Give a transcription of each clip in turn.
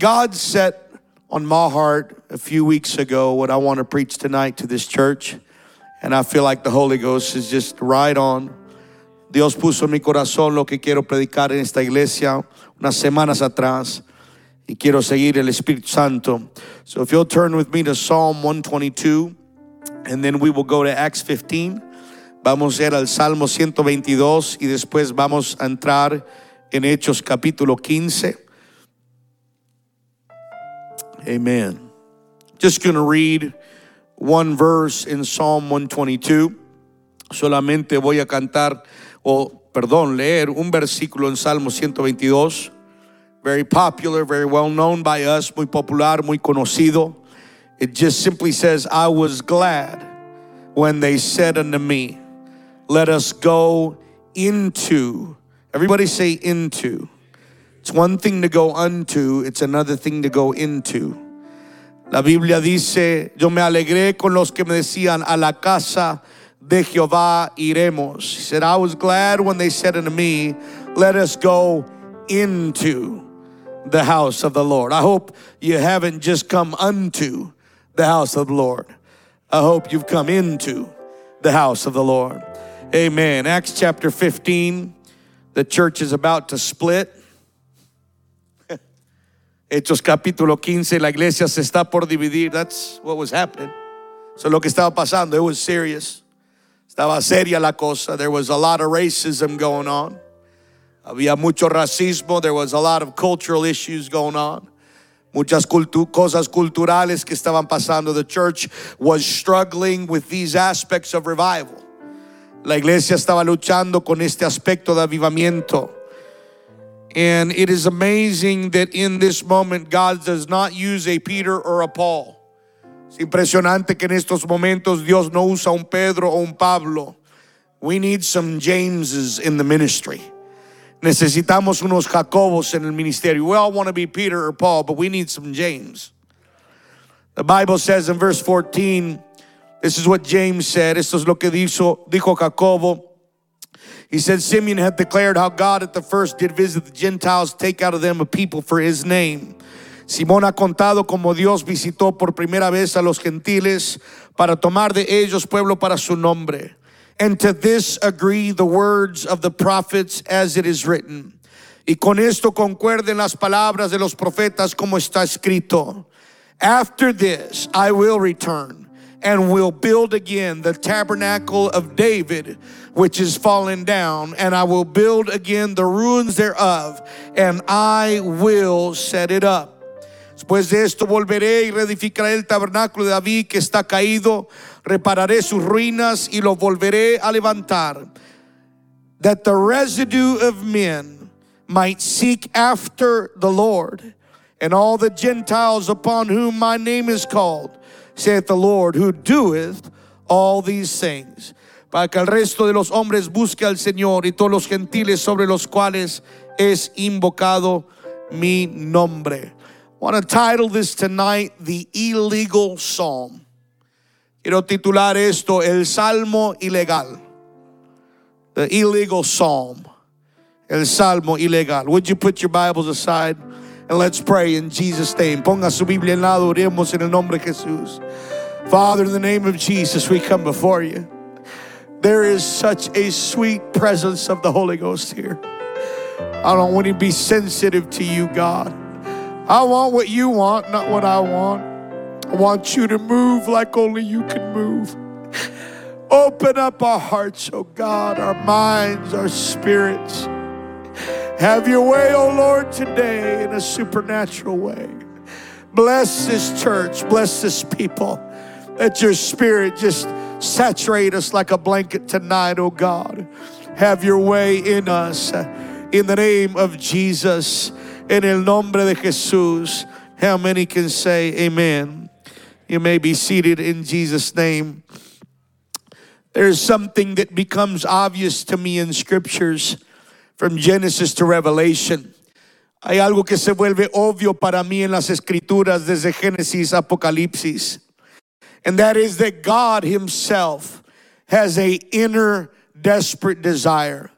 God set on my heart a few weeks ago what I want to preach tonight to this church. And I feel like the Holy Ghost is just right on. Dios puso en mi corazón lo que quiero predicar en esta iglesia unas semanas atrás. Y quiero seguir el Espíritu Santo. So if you'll turn with me to Psalm 122, and then we will go to Acts 15. Vamos a ir al Salmo 122 y después vamos a entrar en Hechos capítulo 15. Amen. Just going to read one verse in Psalm 122. Solamente voy a cantar, o perdón, leer un versículo en Salmo 122. Very popular, very well known by us, muy popular, muy conocido. It just simply says, I was glad when they said unto me, Let us go into. Everybody say into. It's one thing to go unto, it's another thing to go into. La Biblia dice, yo me alegré con los que me decían, a la casa de Jehová iremos. He said, I was glad when they said unto me, let us go into the house of the Lord. I hope you haven't just come unto the house of the Lord. I hope you've come into the house of the Lord. Amen. Acts chapter 15, the church is about to split. Hechos capítulo 15, la iglesia se está por dividir. That's what was happening. Eso es lo que estaba pasando. It was serious. Estaba seria la cosa. There was a lot of racism going on. Había mucho racismo. There was a lot of cultural issues going on. Muchas cultu cosas culturales que estaban pasando. The church was struggling with these aspects of revival. La iglesia estaba luchando con este aspecto de avivamiento. And it is amazing that in this moment God does not use a Peter or a Paul. Es impresionante que en estos momentos Dios no usa un Pedro o un Pablo. We need some Jameses in the ministry. Necesitamos unos Jacobos en el ministerio. We all want to be Peter or Paul, but we need some James. The Bible says in verse 14, this is what James said. Esto es lo que dijo, dijo Jacobo. He said, Simeon had declared how God at the first did visit the Gentiles, take out of them a people for his name. Simón ha contado como Dios visitó por primera vez a los gentiles para tomar de ellos pueblo para su nombre. And to this agree the words of the prophets as it is written. Y con esto concuerden las palabras de los profetas como está escrito. After this I will return and will build again the tabernacle of David, which is fallen down, and I will build again the ruins thereof, and I will set it up. Después de esto volveré y reedificaré el tabernáculo de David que está caído, repararé sus ruinas y lo volveré a levantar, that the residue of men might seek after the Lord, and all the Gentiles upon whom my name is called, saith the Lord, who doeth all these things. Para que el resto de los hombres busque al Señor y todos los gentiles sobre los cuales es invocado mi nombre. I want to title this tonight The Illegal Psalm. Quiero titular esto El Salmo Ilegal. The Illegal Psalm. El Salmo Ilegal. Would you put your Bibles aside and let's pray in Jesus' name. Ponga su Biblia en lado, oremos en el nombre de Jesús. Father, in the name of Jesus, we come before you. There is such a sweet presence of the Holy Ghost here. I don't want to be sensitive to you, God. I want what you want, not what I want. I want you to move like only you can move. Open up our hearts, oh God, our minds, our spirits. Have your way, oh Lord, today in a supernatural way. Bless this church, bless this people. Let your spirit just saturate us like a blanket tonight, oh God. Have your way in us. in the name of Jesus. in el nombre de Jesús. How many can say amen? You may be seated in Jesus' name. There's something that becomes obvious to me in scriptures from Genesis to Revelation. Hay algo que se vuelve obvio para mí en las escrituras desde Génesis Apocalipsis. And that is that God himself has a inner desperate desire.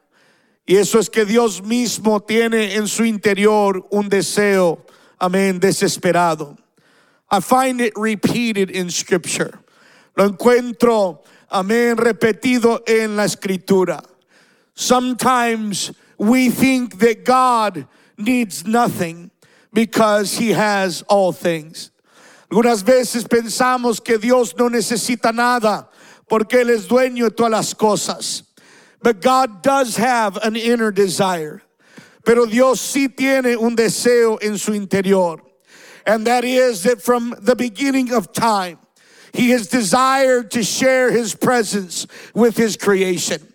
Y eso es que Dios mismo tiene en su interior un deseo, amén, desesperado. I find it repeated in scripture. Lo encuentro, amén, repetido en la escritura. Sometimes we think that God needs nothing because he has all things. Algunas veces pensamos que Dios no necesita nada porque Él es dueño de todas las cosas. But God does have an inner desire. Pero Dios sí tiene un deseo en su interior. And that is that from the beginning of time, He has desired to share His presence with His creation.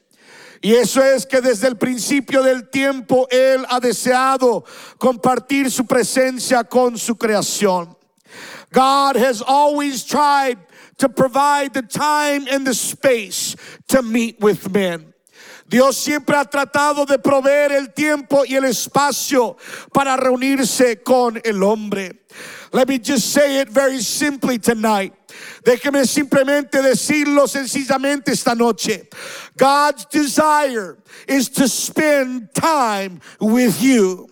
Y eso es que desde el principio del tiempo Él ha deseado compartir su presencia con su creación. God has always tried to provide the time and the space to meet with men. Dios siempre ha tratado de proveer el tiempo y el espacio para reunirse con el hombre. Let me just say it very simply tonight. Déjeme simplemente decirlo sencillamente esta noche. God's desire is to spend time with you.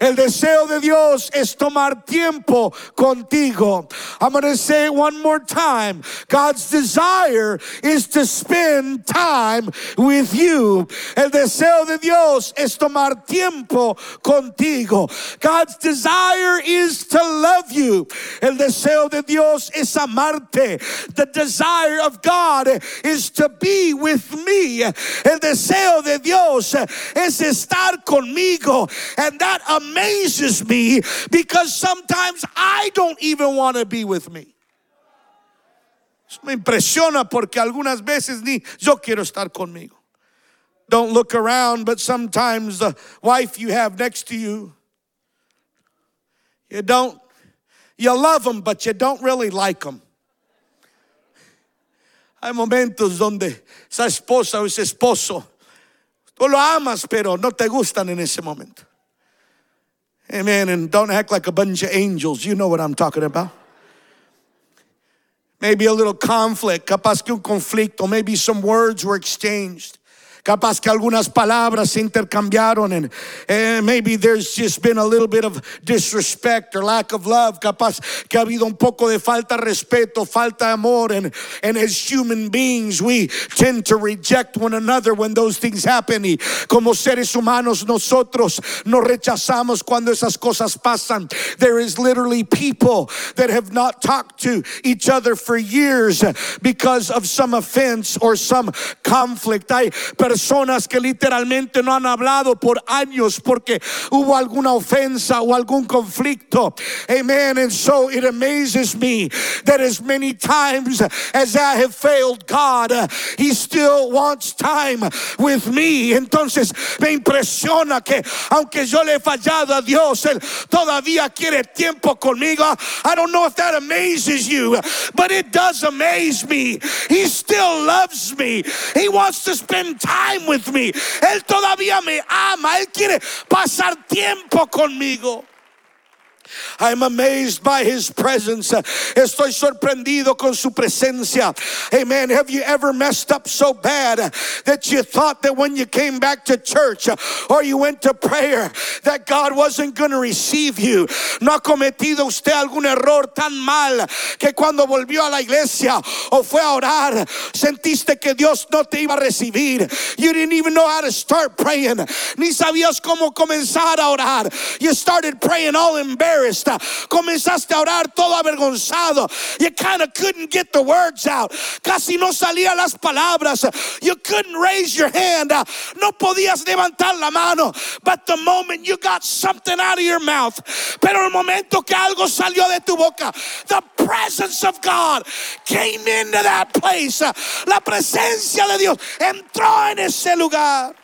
El deseo de Dios es tomar tiempo contigo. I'm going to say it one more time. God's desire is to spend time with you. El deseo de Dios es tomar tiempo contigo. God's desire is to love you. El deseo de Dios es amarte. The desire of God is to be with me. El deseo de Dios es estar conmigo. And that amazes me because sometimes I don't even want to be with me. Me impresiona porque algunas veces ni yo quiero estar conmigo. Don't look around, but sometimes the wife you have next to you, you don't, you love them, but you don't really like them. Hay momentos donde esa esposa o ese esposo, tú lo amas, pero no te gustan en ese momento. Amen. And don't act like a bunch of angels. You know what I'm talking about. Maybe a little conflict, capaz que un conflicto, maybe some words were exchanged. Capaz que algunas palabras se intercambiaron and, and eh, maybe there's just been a little bit of disrespect or lack of love. Capaz que ha habido un poco de falta de respeto, falta de amor. And, and as human beings, we tend to reject one another when those things happen. Y como seres humanos, nosotros nos rechazamos cuando esas cosas pasan. There is literally people that have not talked to each other for years because of some offense or some conflict. Hay personas que literalmente no han hablado por años porque hubo alguna ofensa o algún conflicto. Amen. And so it amazes me that as many times as I have failed God, He still wants time with me. Entonces me impresiona que aunque yo le he fallado a Dios, Él todavía quiere tiempo conmigo. I don't know if that amazes you, but it does amaze me. He still loves me. He wants to spend time with me. Él todavía me ama. Él quiere pasar tiempo conmigo. I'm amazed by his presence. Estoy sorprendido con su presencia. Amen. Have you ever messed up so bad that you thought that when you came back to church or you went to prayer that God wasn't going to receive you? No ha cometido usted algún error tan mal que cuando volvió a la iglesia o fue a orar sentiste que Dios no te iba a recibir. You didn't even know how to start praying. Ni sabías cómo comenzar a orar. You started praying all embarrassed. Comenzaste a orar todo avergonzado. You kind of couldn't get the words out. Casi no salían las palabras. You couldn't raise your hand. No podías levantar la mano. But the moment you got something out of your mouth, pero el momento que algo salió de tu boca, the presence of God came into that place. La presencia de Dios entró en ese lugar.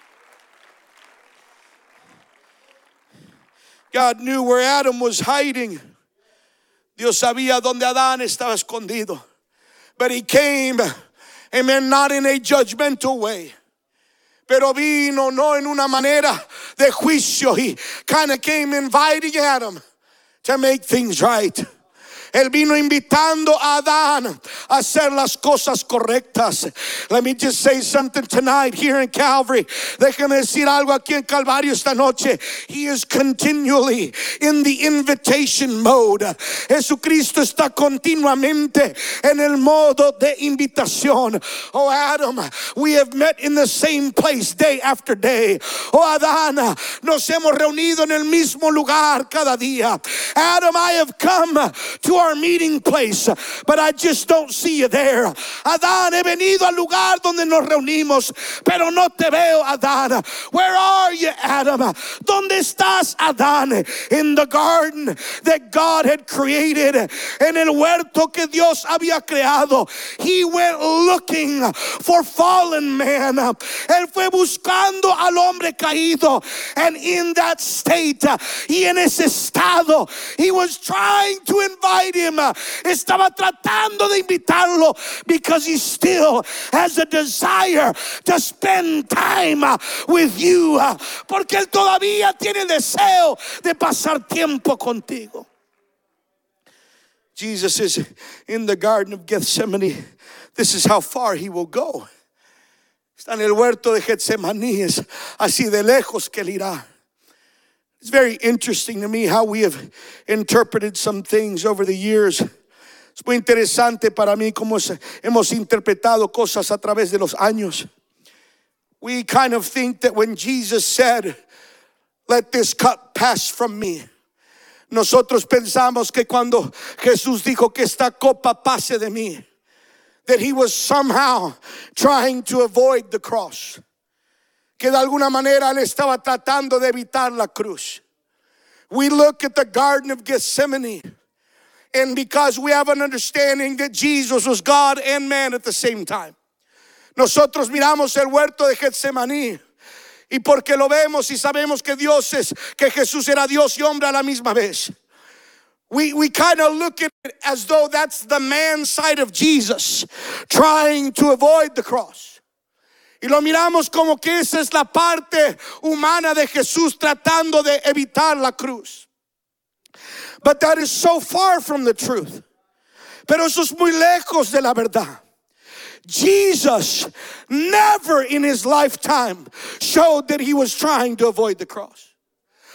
God knew where Adam was hiding. Dios sabía donde Adán estaba escondido. But he came, amen, not in a judgmental way. Pero vino no en una manera de juicio. He kind of came inviting Adam to make things right. Él vino invitando a Adán a hacer las cosas correctas. Let me just say something tonight here in Calvary. Déjame decir algo aquí en Calvario esta noche. He is continually in the invitation mode. Jesucristo está continuamente en el modo de invitación. Oh Adam, we have met in the same place day after day. Oh Adán, nos hemos reunido en el mismo lugar cada día. Adam, I have come to our meeting place, but I just don't see you there. Adán, he venido al lugar donde nos reunimos, pero no te veo, Adán. Where are you, Adam? ¿Dónde estás, Adán? In the garden that God had created, en el huerto que Dios había creado. He went looking for fallen man. Él fue buscando al hombre caído, and in that state, y en ese estado, he was trying to invite him. Estaba tratando de invitarlo because he still has a desire to spend time with you. Porque él todavía tiene deseo de pasar tiempo contigo. Jesus is in the Garden of Gethsemane. This is how far he will go. Está en el huerto de Getsemaní, así de lejos que él irá. It's very interesting to me how we have interpreted some things over the years. Es muy interesante para mí cómo hemos interpretado cosas a través de los años. We kind of think that when Jesus said, Let this cup pass from me. Nosotros pensamos que cuando Jesús dijo que esta copa pase de mí, that he was somehow trying to avoid the cross que de alguna manera él estaba tratando de evitar la cruz. We look at the Garden of Gethsemane, and because we have an understanding that Jesus was God and man at the same time, nosotros miramos el huerto de Getsemaní. Y porque lo vemos y sabemos que Dios es, que Jesús era Dios y hombre a la misma vez. We, we kind of look at it as though that's the man side of Jesus trying to avoid the cross. Y lo miramos como que esa es la parte humana de Jesús tratando de evitar la cruz. But that is so far from the truth. Pero eso es muy lejos de la verdad. Jesus never in his lifetime showed that he was trying to avoid the cross.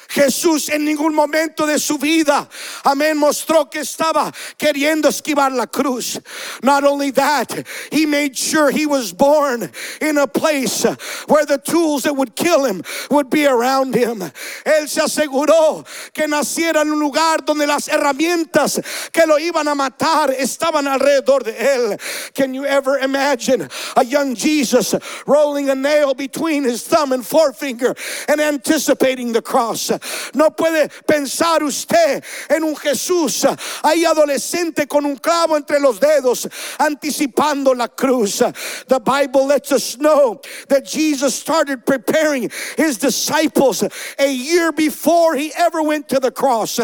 Jesús en ningún momento de su vida, amén, mostró que estaba queriendo esquivar la cruz. Not only that, he made sure he was born in a place where the tools that would kill him would be around him. Él se aseguró que naciera en un lugar donde las herramientas que lo iban a matar estaban alrededor de él. Can you ever imagine a young Jesus rolling a nail between his thumb and forefinger and anticipating the cross? No puede pensar usted en un Jesús ahí adolescente con un clavo entre los dedos anticipando la cruz. The Bible lets us know that Jesus started preparing his disciples a year before he ever went to the cross.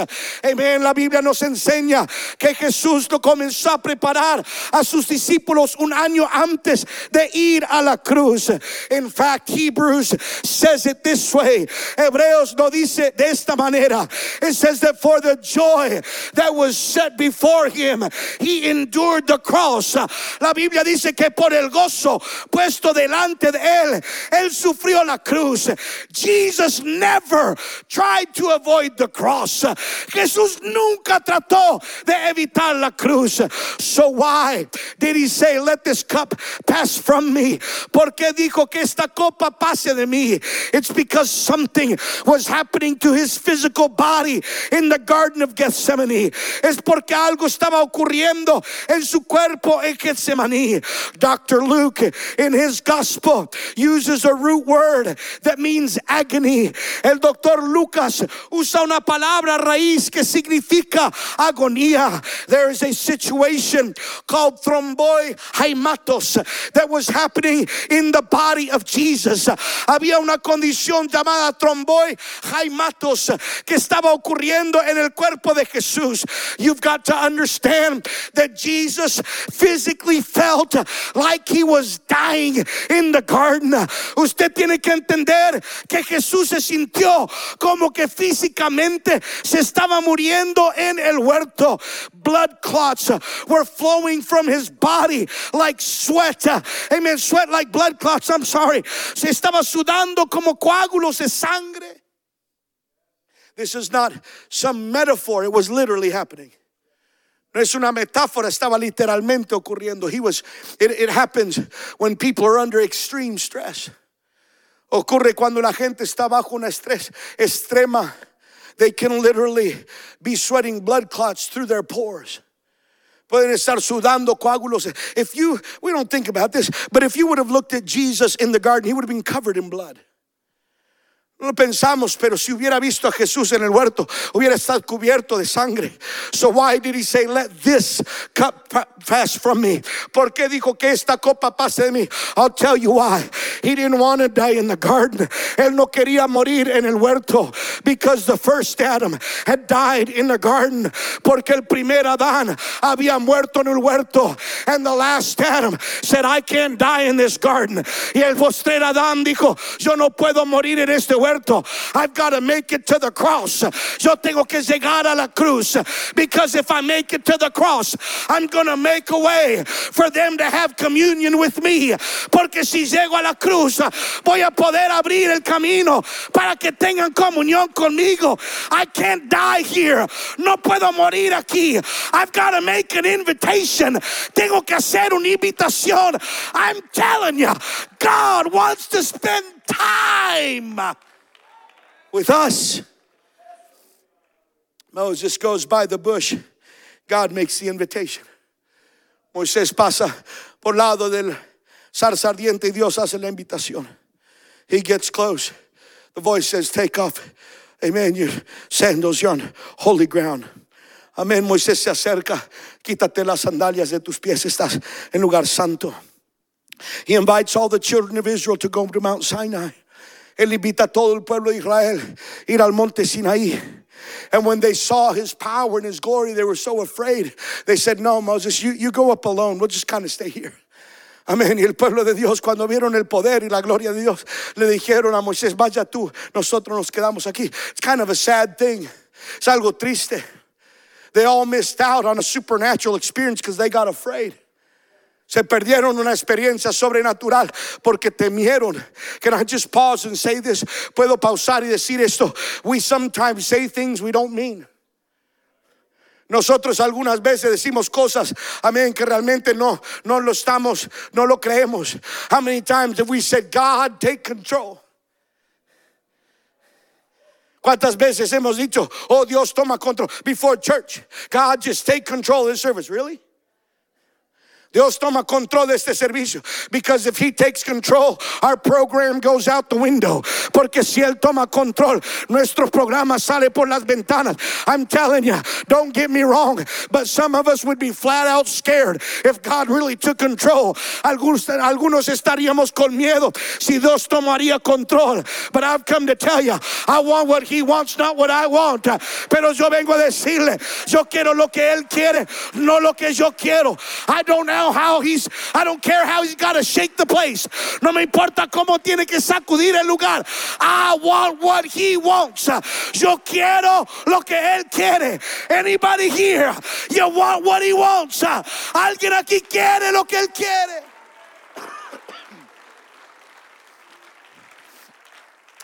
Amen. La Biblia nos enseña que Jesús lo comenzó a preparar a sus discípulos un año antes de ir a la cruz. In fact, Hebrews says it this way. Hebreos no dice de esta manera. It says that for the joy that was set before him, he endured the cross. La Biblia dice que por el gozo puesto delante de él, él sufrió la cruz. Jesus never tried to avoid the cross. Jesús nunca trató de evitar la cruz. So why did he say, let this cup pass from me? Porque dijo que esta copa pase de mí? It's because something was happening to his physical body in the Garden of Gethsemane. Es porque algo estaba ocurriendo en su cuerpo en Gethsemane. Dr. Luke, in his gospel, uses a root word that means agony. El doctor Lucas usa una palabra raíz que significa agonía. There is a situation called thromboi haimatos that was happening in the body of Jesus. Había una condición llamada tromboi haimatos que estaba ocurriendo en el cuerpo de Jesús. You've got to understand that Jesus physically felt like he was dying in the garden. Usted tiene que entender que Jesús se sintió como que físicamente se estaba muriendo en el huerto. Blood clots were flowing from his body like sweat. Amen. Sweat like blood clots. I'm sorry. Se estaba sudando como coágulos de sangre. This is not some metaphor, it was literally happening. No es una metáfora, estaba literalmente ocurriendo. He was, it, it happens when people are under extreme stress. Ocurre cuando la gente está bajo un estrés extrema. They can literally be sweating blood clots through their pores. Pueden estar sudando coágulos. If you, we don't think about this, but if you would have looked at Jesus in the garden, he would have been covered in blood. No pensamos, pero si hubiera visto a Jesús en el huerto, hubiera estado cubierto de sangre. So why did he say, let this cup pass from me? ¿Por qué dijo que esta copa pase de mí? I'll tell you why. He didn't want to die in the garden. Él no quería morir en el huerto because the first Adam had died in the garden. Porque el primer Adán había muerto en el huerto. And the last Adam said, I can't die in this garden. Y el postrer Adán dijo, yo no puedo morir en este huerto. I've got to make it to the cross. Yo tengo que llegar a la cruz. Because if I make it to the cross, I'm going to make a way for them to have communion with me. Porque si llego a la cruz, voy a poder abrir el camino para que tengan comunión conmigo. I can't die here. No puedo morir aquí. I've got to make an invitation. Tengo que hacer una invitación. I'm telling you, God wants to spend time with us. Moses goes by the bush. God makes the invitation. Moisés pasa por lado del zarza ardiente y Dios hace la invitación. He gets close. The voice says, Take off. Amen. Your sandals, you're on holy ground. Amén. Moisés se acerca. Quítate las sandalias de tus pies. Estás en lugar santo. He invites all the children of Israel to go to Mount Sinai. Él invita todo el pueblo de Israel ir al monte Sinaí. And when they saw his power and his glory, they were so afraid. They said, No, Moses, you, you go up alone. We'll just kind of stay here. Amén. Y el pueblo de Dios, cuando vieron el poder y la gloria de Dios, le dijeron a Moisés, vaya tú, nosotros nos quedamos aquí. It's kind of a sad thing. Es algo triste. They all missed out on a supernatural experience because they got afraid. Se perdieron una experiencia sobrenatural porque temieron. Can I just pause and say this? Puedo pausar y decir esto. We sometimes say things we don't mean. Nosotros algunas veces decimos cosas, amén, que realmente no, no lo estamos, no lo creemos. How many times have we said, God, take control? ¿Cuántas veces hemos dicho, oh Dios, toma control before church? God, just take control of the service. Really? Dios toma control de este servicio. Because if He takes control, our program goes out the window. Porque si Él toma control, nuestro programa sale por las ventanas. I'm telling you, don't get me wrong, but some of us would be flat out scared if God really took control. Algunos, algunos estaríamos con miedo si Dios tomaría control. But I've come to tell you, I want what He wants, not what I want. Pero yo vengo a decirle, yo quiero lo que Él quiere, no lo que yo quiero. I don't know how he's, I don't care how he's got to shake the place. No me importa cómo tiene que sacudir el lugar. I want what he wants. Yo quiero lo que él quiere. Anybody here, you want what he wants. Alguien aquí quiere lo que él quiere.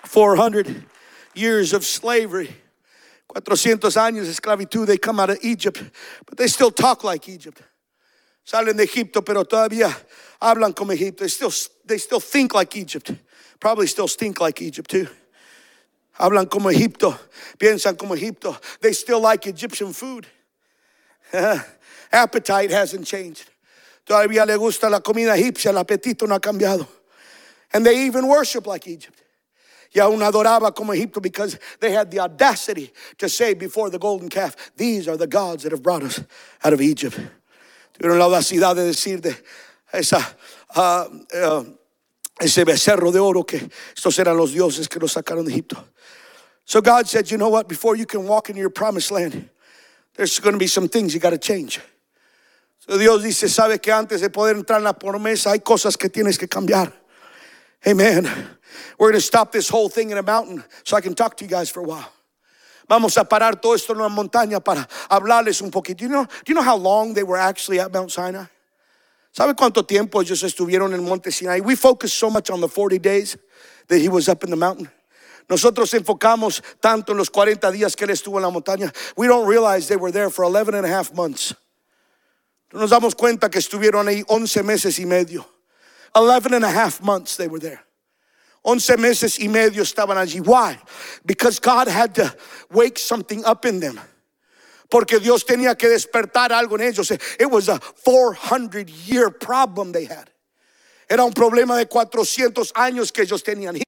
Four hundred years of slavery. 400 años de esclavitud, they come out of Egypt, but they still talk like Egypt. Salen de Egipto, pero todavía hablan como Egipto. They still, they still think like Egypt. Probably still stink like Egypt too. Hablan como Egipto, piensan como Egipto. They still like Egyptian food. Appetite hasn't changed. Todavía le gusta la comida egipcia, el apetito no ha cambiado. And they even worship like Egypt. Y aún adoraba como Egipto because they had the audacity to say before the golden calf, These are the gods that have brought us out of Egypt. Tuvieron la audacidad de decir de esa, uh, uh, ese becerro de oro que estos eran los dioses que nos sacaron de Egipto. So God said, you know what? Before you can walk into your promised land, there's going to be some things you got to change. So Dios dice, sabe que antes de poder entrar en la promesa hay cosas que tienes que cambiar. Amen. We're going to stop this whole thing in a mountain so I can talk to you guys for a while. Vamos a parar todo esto en una montaña para hablarles un poquito. You know, do you know how long they were actually at Mount Sinai? ¿Sabe cuánto tiempo ellos estuvieron en Monte Sinai? We focus so much on the 40 days that he was up in the mountain. Nosotros enfocamos tanto en los 40 días que él estuvo en la montaña. We don't realize they were there for 11 and a half months. Nos damos cuenta que estuvieron ahí 11 meses y medio. 11 and a half months they were there. 11 meses y medio estaban allí. Why? Because God had to wake something up in them. Porque Dios tenía que despertar algo en ellos. It was a 400 year problem they had. Era un problema de 400 años que ellos tenían.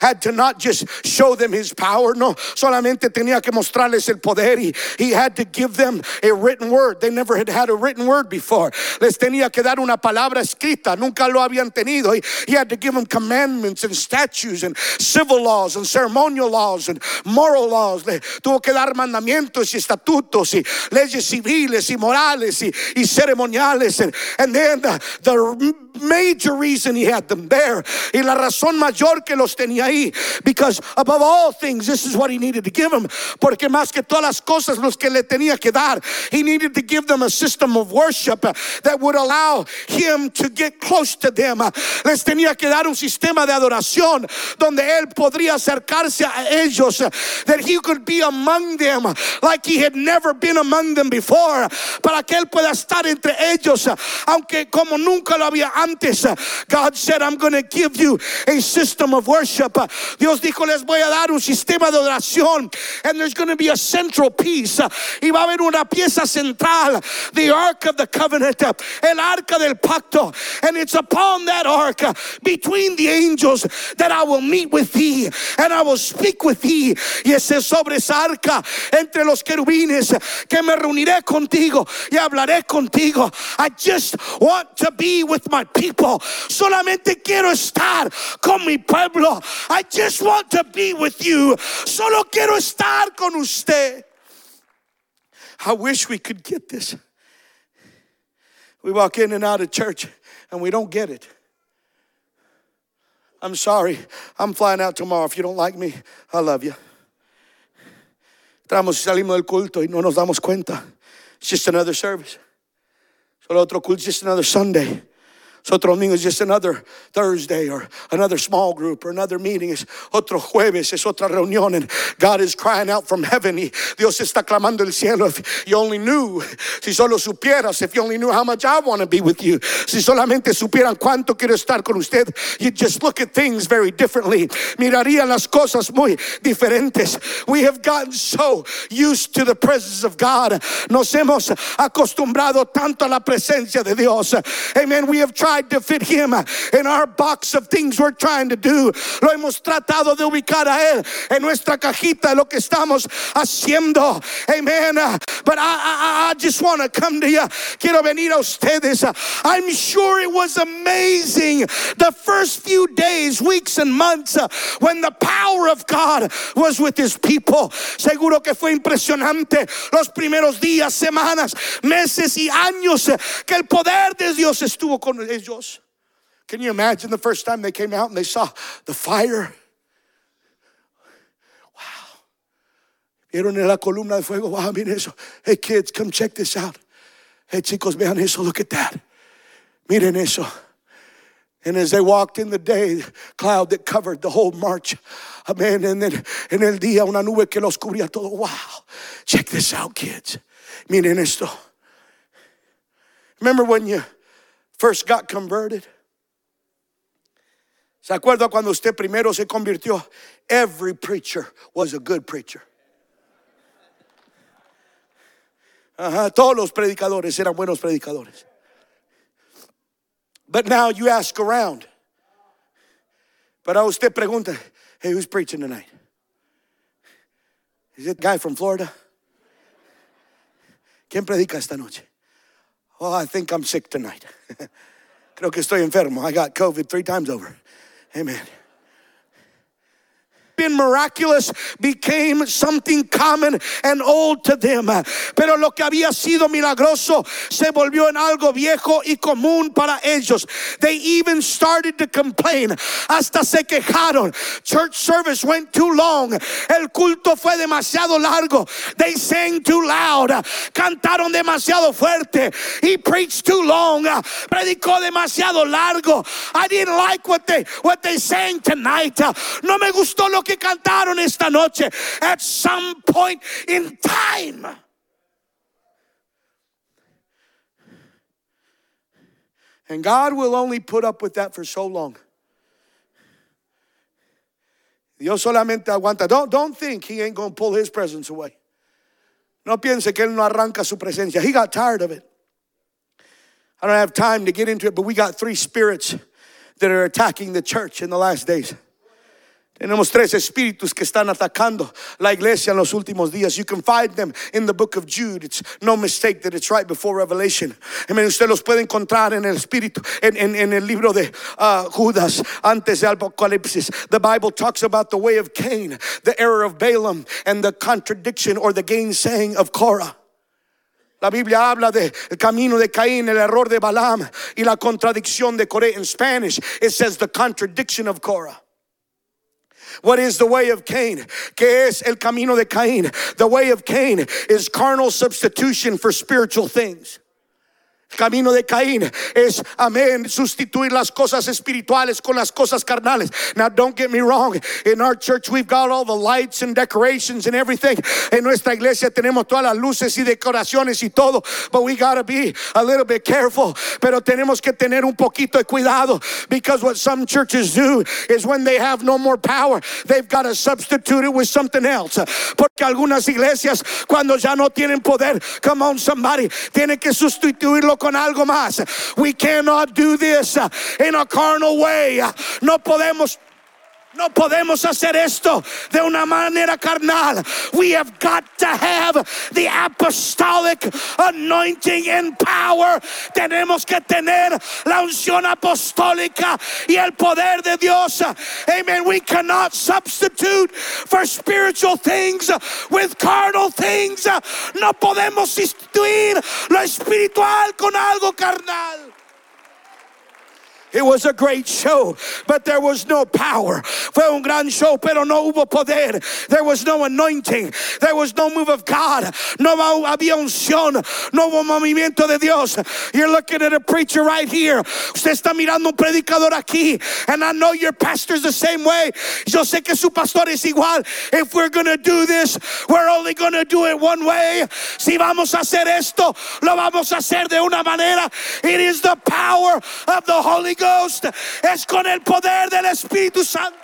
Had to not just show them his power, no, solamente tenía que mostrarles el poder. He, he had to give them a written word. They never had had a written word before. Les tenía que dar una palabra escrita, nunca lo habían tenido. He, he had to give them commandments and statutes and civil laws and ceremonial laws and moral laws. Le tuvo que dar mandamientos y estatutos y leyes civiles y morales y, y ceremoniales. And, and then the, the major reason he had them there. Y la razón mayor que los tenía ahí because above all things this is what he needed to give them. Porque más que todas las cosas los que le tenía que dar he needed to give them a system of worship that would allow him to get close to them. Les tenía que dar un sistema de adoración donde él podría acercarse a ellos that he could be among them like he had never been among them before para que él pueda estar entre ellos aunque como nunca lo había antes uh, God said I'm going to give you a system of worship. Uh, Dios dijo les voy a dar un sistema de adoración and there's going to be a central piece uh, y va a haber una pieza central the ark of the covenant el arca del pacto and it's upon that ark between the angels that I will meet with thee and I will speak with thee y ese sobre esa arca entre los querubines que me reuniré contigo y hablaré contigo. I just want to be with my people solamente quiero estar con mi pueblo I just want to be with you solo quiero estar con usted I wish we could get this we walk in and out of church and we don't get it I'm sorry. I'm flying out tomorrow. If you don't like me, I love you. Entramos y salimos del culto y no nos damos cuenta. It's just another service. Solo otro culto, just another Sunday. Otro domingo is just another Thursday or another small group or another meeting. Es otro jueves, es otra reunión. And God is crying out from heaven. Y Dios está clamando el cielo. If you only knew, si solo supieras, if you only knew how much I want to be with you. Si solamente supieran cuánto quiero estar con usted, you just look at things very differently. Mirarían las cosas muy diferentes. We have gotten so used to the presence of God. Nos hemos acostumbrado tanto a la presencia de Dios. Amen. We have tried to fit Him in our box of things we're trying to do. Lo hemos tratado de ubicar a Él en nuestra cajita lo que estamos haciendo. Amen. But I, I, I just want to come to you. Quiero venir a ustedes. I'm sure it was amazing the first few days, weeks, and months when the power of God was with His people. Seguro que fue impresionante los primeros días, semanas, meses y años que el poder de Dios estuvo con ellos. Can you imagine the first time they came out and they saw the fire? Wow. Vieron la columna de fuego. Wow, miren eso. Hey kids, come check this out. Hey chicos, vean eso. Look at that. Miren eso. And as they walked in the day, cloud that covered the whole march. Amen. And then en el día, una nube que los cubría todo. Wow. Check this out, kids. Miren esto. Remember when you first got converted? ¿Se acuerda cuando usted primero se convirtió? Every preacher was a good preacher. Ajá, todos los predicadores eran buenos predicadores. But now you ask around. Pero usted pregunta, hey, who's preaching tonight? Is it guy from Florida? ¿Quién predica esta noche? Oh, I think I'm sick tonight. Creo que estoy enfermo. I got COVID three times over. Amen. Been miraculous became something common and old to them. Pero lo que había sido milagroso se volvió en algo viejo y común para ellos. They even started to complain. Hasta se quejaron. Church service went too long. El culto fue demasiado largo. They sang too loud. Cantaron demasiado fuerte. He preached too long. Predicó demasiado largo. I didn't like what they what they sang tonight. No me gustó lo que cantaron esta noche. At some point in time. And God will only put up with that for so long. Dios solamente aguanta. Don't, don't think he ain't going to pull his presence away. No piense que él no arranca su presencia. He got tired of it. I don't have time to get into it, but we got three spirits that are attacking the church in the last days. Tenemos tres espíritus que están atacando la iglesia en los últimos días. You can find them in the book of Jude. It's no mistake that it's right before Revelation. Amen. Usted los puede encontrar en el espíritu, en, en, en el libro de uh, Judas, antes de Apocalipsis. The Bible talks about the way of Cain, the error of Balaam, and the contradiction or the gainsaying of Korah. La Biblia habla del camino de Caín, el error de Balaam y la contradicción de Coré. In Spanish, it says the contradiction of Korah. What is the way of Cain? ¿Qué es el camino de Caín? The way of Cain is carnal substitution for spiritual things. Camino de Caín es, amén, sustituir las cosas espirituales con las cosas carnales. Now, don't get me wrong. In our church, we've got all the lights and decorations and everything. En nuestra iglesia tenemos todas las luces y decoraciones y todo. But we got to be a little bit careful. Pero tenemos que tener un poquito de cuidado. Because what some churches do is when they have no more power, they've got to substitute it with something else. Porque algunas iglesias, cuando ya no tienen poder, come on, somebody, tienen que sustituirlo con algo más. We cannot do this uh, in a carnal way. Uh, no podemos no podemos hacer esto de una manera carnal. We have got to have the apostolic anointing and power. Tenemos que tener la unción apostólica y el poder de Dios. Amen. We cannot substitute for spiritual things with carnal things. No podemos sustituir lo espiritual con algo carnal. It was a great show, but there was no power. Fue un gran show, pero no hubo poder. There was no anointing. There was no move of God. No había unción. No hubo movimiento de Dios. You're looking at a preacher right here. Usted está mirando un predicador aquí. And I know your pastor's the same way. Yo sé que su pastor es igual. If we're going to do this, we're only going to do it one way. Si vamos a hacer esto, lo vamos a hacer de una manera. It is the power of the Holy Ghost. Ghost es con el poder del Espíritu Santo.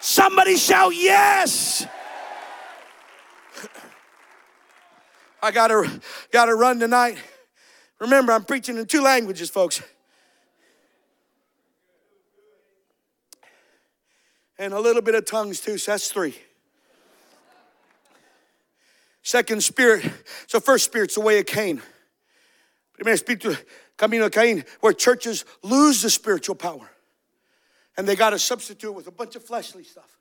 Somebody shout yes. I gotta gotta run tonight. Remember, I'm preaching in two languages, folks. And a little bit of tongues too, so that's three. Second spirit. So first spirit's the way of Cain. Primer espíritu Camino Cain, where churches lose the spiritual power. And they got to substitute with a bunch of fleshly stuff.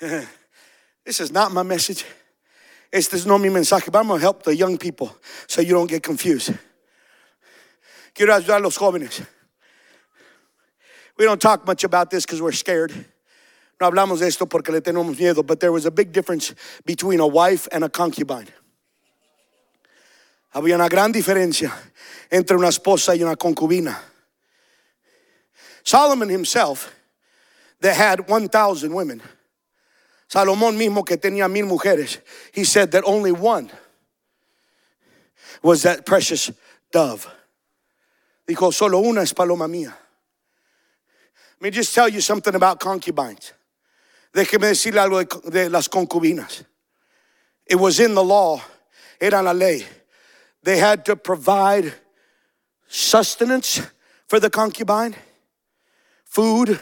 this is not my message. It's es no mi mensaje, but I'm going to help the young people so you don't get confused. Quiero ayudar a los jóvenes. We don't talk much about this because we're scared. No hablamos de esto porque le tenemos miedo, but there was a big difference between a wife and a concubine. Había una gran diferencia entre una esposa y una concubina. Solomon himself, that had 1,000 women. Salomón mismo que tenía mil mujeres. He said that only one was that precious dove. Dijo, solo una es paloma mía. Let me just tell you something about concubines. Déjeme decirle algo de, de las concubinas. It was in the law, era la ley. They had to provide sustenance for the concubine, food,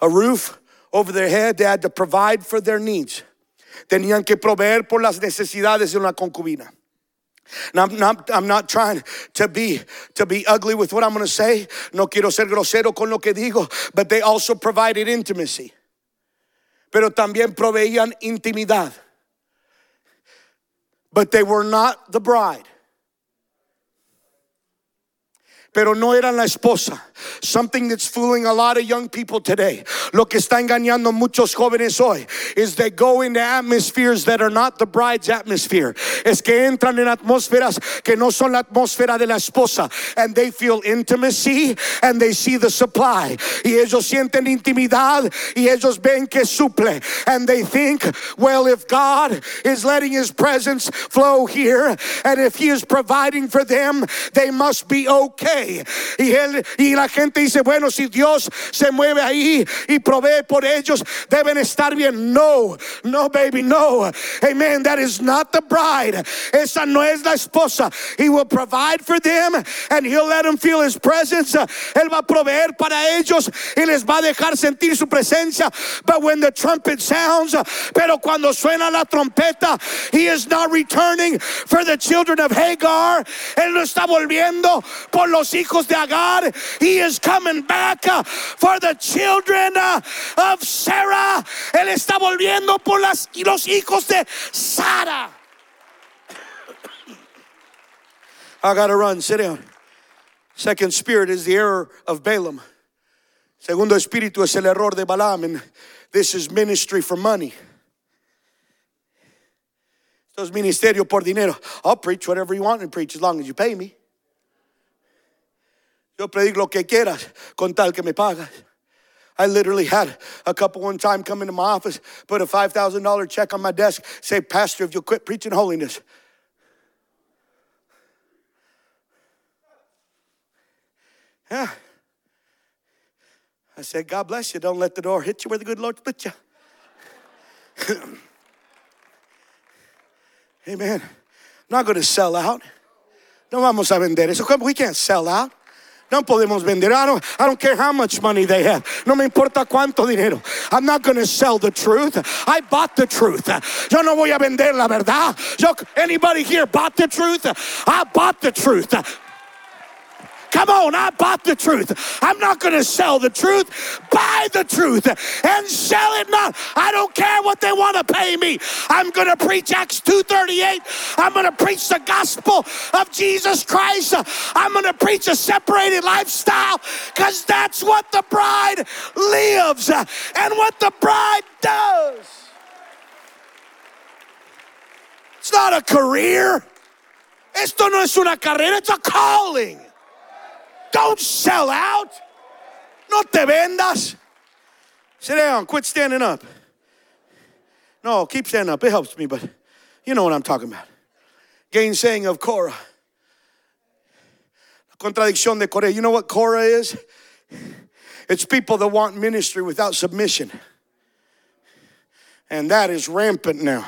a roof over their head. They had to provide for their needs. Tenían que proveer por las necesidades de una concubina. Now, I'm not, I'm not trying to be to be ugly with what I'm going to say. No quiero ser grosero con lo que digo, but they also provided intimacy. pero también proveían intimidad. But they were not the bride. Pero no eran la esposa. Something that's fooling a lot of young people today. Lo que está engañando muchos jóvenes hoy is they go into atmospheres that are not the bride's atmosphere. Es que entran en atmósferas que no son la atmósfera de la esposa and they feel intimacy and they see the supply. Y ellos sienten intimidad y ellos ven que suple and they think, well, if God is letting his presence flow here and if he is providing for them, they must be okay. Y, él, y la gente dice, bueno, si Dios se mueve ahí y provee por ellos, deben estar bien. No, no, baby, no. Amen. That is not the bride. Esa no es la esposa. He will provide for them and he'll let them feel his presence. Él va a proveer para ellos y les va a dejar sentir su presencia. But when the trumpet sounds, pero cuando suena la trompeta, he is not returning for the children of Hagar. Él no está volviendo por los hijos de Agar. He is coming back uh, for the children uh, of Sarah. Él está volviendo por las, los hijos de Sara. I gotta run. Sit down. Second spirit is the error of Balaam. Segundo espíritu es el error de Balaam, and this is ministry for money. Esto es ministerio por dinero. I'll preach whatever you want to preach as long as you pay me. Yo predico lo que quieras con tal que me pagas. I literally had a couple one time come into my office, put a $5,000 check on my desk, say, Pastor, if you'll quit preaching holiness. Yeah. I said, God bless you. Don't let the door hit you where the good Lord put you. Amen. Not going to sell out. No vamos a vender eso. We can't sell out. No podemos vender. I don't, I don't care how much money they have. No me importa cuánto dinero. I'm not going to sell the truth. I bought the truth. Yo no voy a vender la verdad. Yo, anybody here bought the truth? I bought the truth. Come on, I bought the truth. I'm not going to sell the truth. Buy the truth and sell it not. I don't care what they want to pay me. I'm going to preach Acts 2:38. I'm going to preach the gospel of Jesus Christ. I'm going to preach a separated lifestyle cuz that's what the bride lives and what the bride does. It's not a career. Esto no es una carrera, it's a calling. Don't sell out. No te vendas. Sit down. Quit standing up. No, keep standing up. It helps me, but you know what I'm talking about. Gainsaying of Korah. Contradiction de Korah. You know what Korah is? It's people that want ministry without submission. And that is rampant now.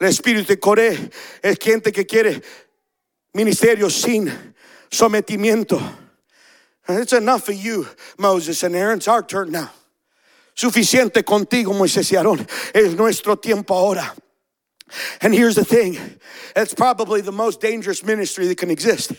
El espíritu de Coré es gente que quiere ministerio sin sometimiento. It's enough for you, Moses and Aaron. It's our turn now. Suficiente contigo, Moisés y Aarón. Es nuestro tiempo ahora. And here's the thing it's probably the most dangerous ministry that can exist.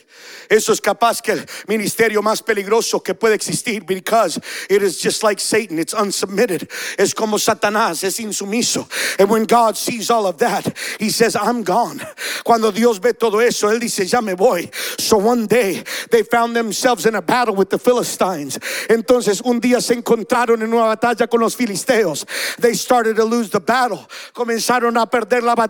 Eso es capaz que el ministerio más peligroso que puede existir because it is just like Satan, it's unsubmitted. Es como Satanás, es insumiso. And when God sees all of that, He says, I'm gone. Cuando Dios ve todo eso, Él dice, ya me voy. So one day they found themselves in a battle with the Philistines. Entonces un día se encontraron en una batalla con los filisteos. They started to lose the battle. Comenzaron a perder la batalla.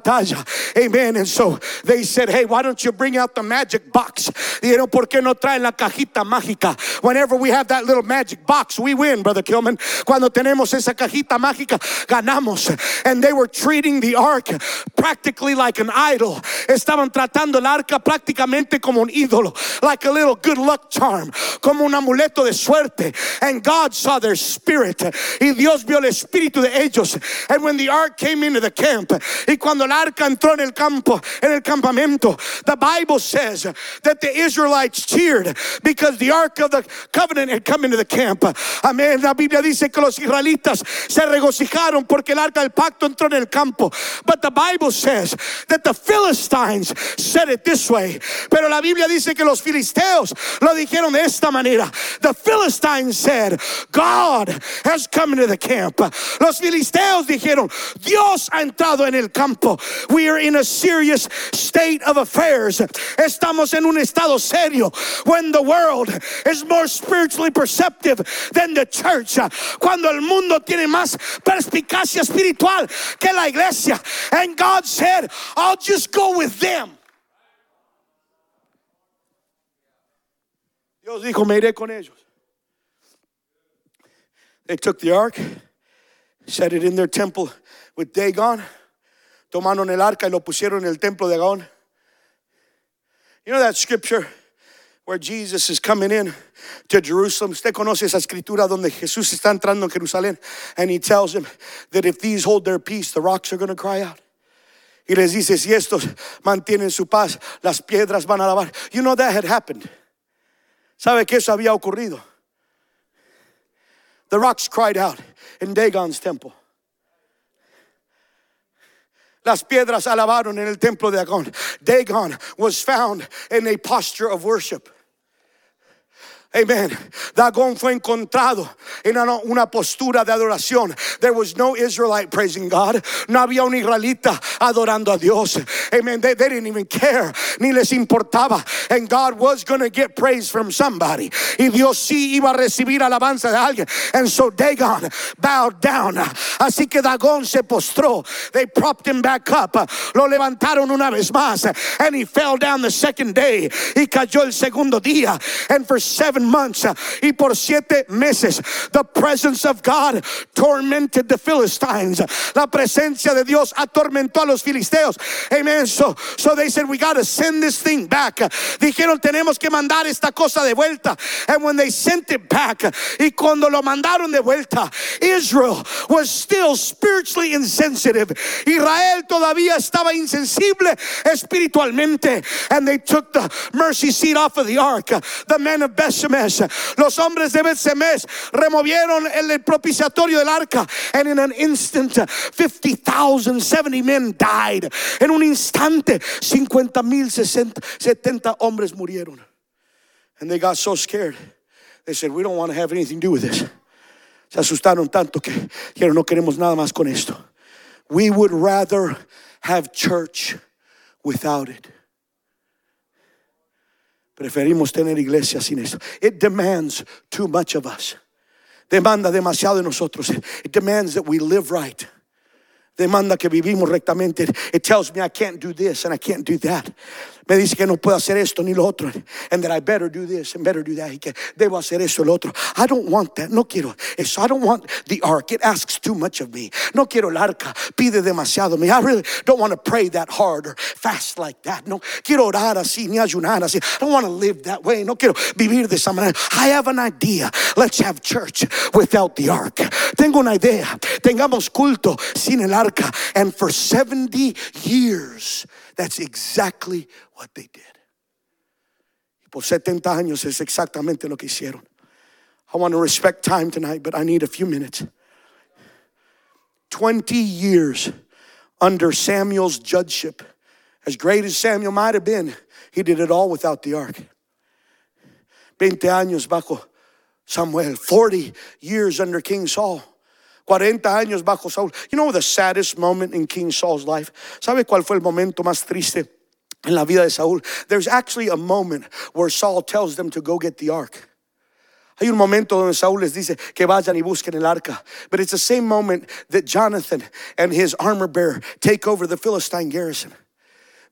Amen. And so they said, hey, why don't you bring out the magic box? Dijeron, ¿por qué no traen la cajita mágica? Whenever we have that little magic box, we win, Brother Kilman. Cuando tenemos esa cajita mágica, ganamos. And they were treating the ark practically like an idol. Estaban tratando el arca prácticamente como un ídolo, like a little good luck charm, como un amuleto de suerte. And God saw their spirit. Y Dios vio el espíritu de ellos. And when the ark came into the camp, y cuando cuando el arca entró en el campo, en el campamento, the Bible says that the Israelites cheered because the ark of the covenant had come into the camp. Amén. La Biblia dice que los israelitas se regocijaron porque el arca del pacto entró en el campo. But the Bible says that the Philistines said it this way. Pero la Biblia dice que los filisteos lo dijeron de esta manera. The Philistines said, God has come into the camp. Los filisteos dijeron, Dios ha entrado en el campo. We are in a serious state of affairs. Estamos en un estado serio when the world is more spiritually perceptive than the church. Cuando el mundo tiene más perspicacia espiritual que la iglesia. And God said, I'll just go with them. Dios dijo, me iré con ellos. They took the ark, set it in their temple with Dagon. Tomaron el arca y lo pusieron en el templo de Dagon. You know that scripture where Jesus is coming in to Jerusalem. Usted conoce esa escritura donde Jesús está entrando en Jerusalén and he tells them that if these hold their peace, the rocks are going to cry out. Y les dice, si estos mantienen su paz, las piedras van a alabar. You know that had happened. ¿Sabe que eso había ocurrido? The rocks cried out in Dagon's temple. Las piedras alabaron en el templo de Dagon. Dagon was found in a posture of worship. Amen. Dagón fue encontrado en una postura de adoración. There was no Israelite praising God. No había un israelita adorando a Dios. Amen. They, they didn't even care. Ni les importaba. And God was going to get praise from somebody. Y Dios sí iba a recibir alabanza de alguien. And so Dagon bowed down. Así que Dagón se postró. They propped him back up. Lo levantaron una vez más. And he fell down the second day. Y cayó el segundo día. And for seven months uh, y por siete meses the presence of God tormented the Philistines. La presencia de Dios atormentó a los filisteos. Amen. So, so they said we got to send this thing back. Dijeron tenemos que mandar esta cosa de vuelta. And when they sent it back y cuando lo mandaron de vuelta Israel was still spiritually insensitive. Israel todavía estaba insensible espiritualmente. And they took the mercy seat off of the ark the men of Los hombres de Betsemes removieron el propiciatorio del arca. And in an instant, 50,000, 70 men died. En un instante, 50 mil 70 hombres murieron. And they got so scared. They said, We don't want to have anything to do with this. Se asustaron tanto que dijeron, no queremos nada más con esto. We would rather have church without it. Preferimos tener iglesia sin eso. It demands too much of us. Demanda demasiado de nosotros. It demands that we live right. Demanda que vivimos rectamente. It tells me I can't do this and I can't do that. Me dice que no puedo hacer esto ni lo otro. And that I better do this and better do that. Y que debo hacer eso lo otro. I don't want that. No quiero eso. I don't want the ark. It asks too much of me. No quiero el arca. Pide demasiado me. I really don't want to pray that hard or fast like that. No quiero orar así ni ayunar así. I don't want to live that way. No quiero vivir de esa manera. I have an idea. Let's have church without the ark. Tengo una idea. Tengamos culto sin el arca. And for 70 years, that's exactly what they did. Por 70 años es exactamente lo que hicieron. I want to respect time tonight, but I need a few minutes. 20 years under Samuel's judgeship. As great as Samuel might have been, he did it all without the ark. 20 años bajo Samuel, 40 years under King Saul. 40 años bajo Saúl. You know the saddest moment in King Saul's life? ¿Sabe cuál fue el momento más triste en la vida de Saúl? There's actually a moment where Saul tells them to go get the ark. Hay un momento donde Saúl les dice que vayan y busquen el arca. But it's the same moment that Jonathan and his armor bearer take over the Philistine garrison.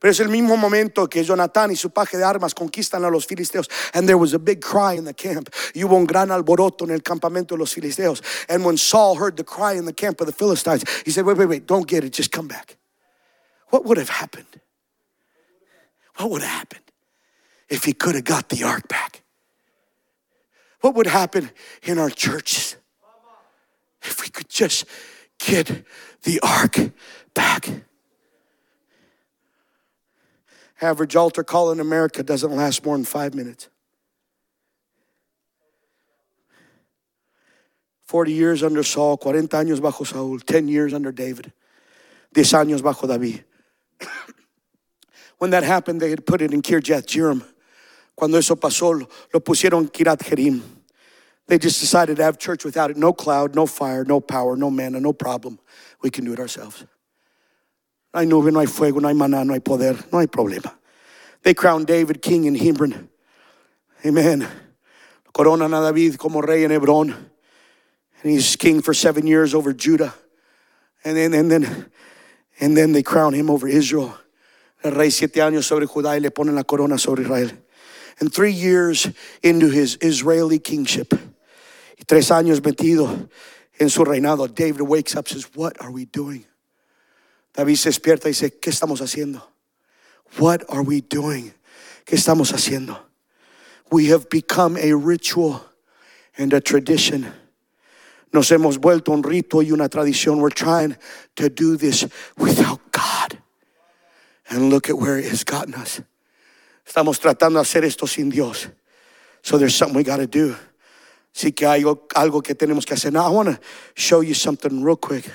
Pero es el mismo momento que Jonathan y su paje de armas conquistan a los filisteos. And there was a big cry in the camp. Y hubo un gran alboroto en el campamento de los filisteos. And when Saul heard the cry in the camp of the Philistines, he said, wait, wait, wait, don't get it, just come back. What would have happened? What would have happened if he could have got the ark back? What would happen in our churches if we could just get the ark back? Average altar call in America doesn't last more than five minutes. 40 years under Saul, 40 años bajo Saúl, 10 years under David, 10 años bajo David. When that happened, they had put it in Kirjath Jearim. Cuando eso pasó, lo, pusieron Kirat Jerim. They just decided to have church without it. No cloud, no fire, no power, no manna, no problem. We can do it ourselves. No hay nube, no hay fuego, no hay maná, no hay poder, no hay problema. They crown David king in Hebron. Amen. Coronan a David como rey en Hebrón. And he's king for seven years over Judah. And then, and then, and then they crown him over Israel. El rey siete años sobre Judá y le ponen la corona sobre Israel. And three years into his Israeli kingship, y tres años metido en su reinado, David wakes up and says, What are we doing? David se despierta y dice, ¿qué estamos haciendo? What are we doing? ¿Qué estamos haciendo? We have become a ritual and a tradition. Nos hemos vuelto un rito y una tradición. We're trying to do this without God. And look at where it has gotten us. Estamos tratando de hacer esto sin Dios. So there's something we got to do. Así que hay algo, que tenemos que hacer. Now, I want to show you something real quick.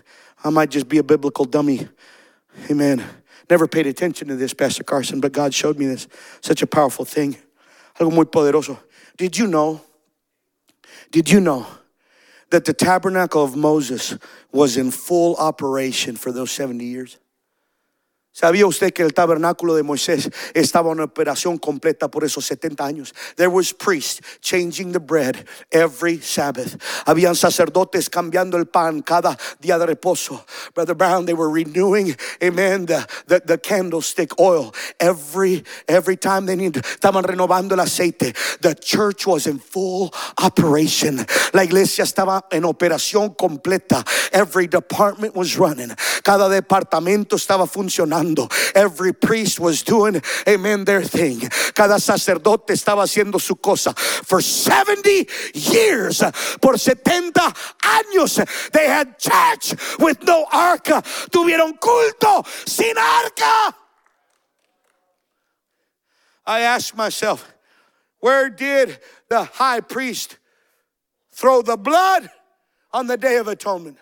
I might just be a biblical dummy. Amen. Never paid attention to this, Pastor Carson, but God showed me this. Such a powerful thing. Algo muy poderoso. Did you know? Did you know that the tabernacle of Moses was in full operation for those 70 years? ¿Sabía usted que el tabernáculo de Moisés estaba en operación completa por esos 70 años? There was priests changing the bread every Sabbath. Habían sacerdotes cambiando el pan cada día de reposo. Brother Brown, they were renewing, amen, the, the, the candlestick oil every, every time they needed. Estaban renovando el aceite. The church was in full operation. La iglesia estaba en operación completa. Every department was running. Cada departamento estaba funcionando. Every priest was doing, amen, their thing. Cada sacerdote estaba haciendo su cosa. For 70 years, por 70 años, they had church with no arca. Tuvieron culto sin arca. I asked myself, where did the high priest throw the blood on the Day of Atonement?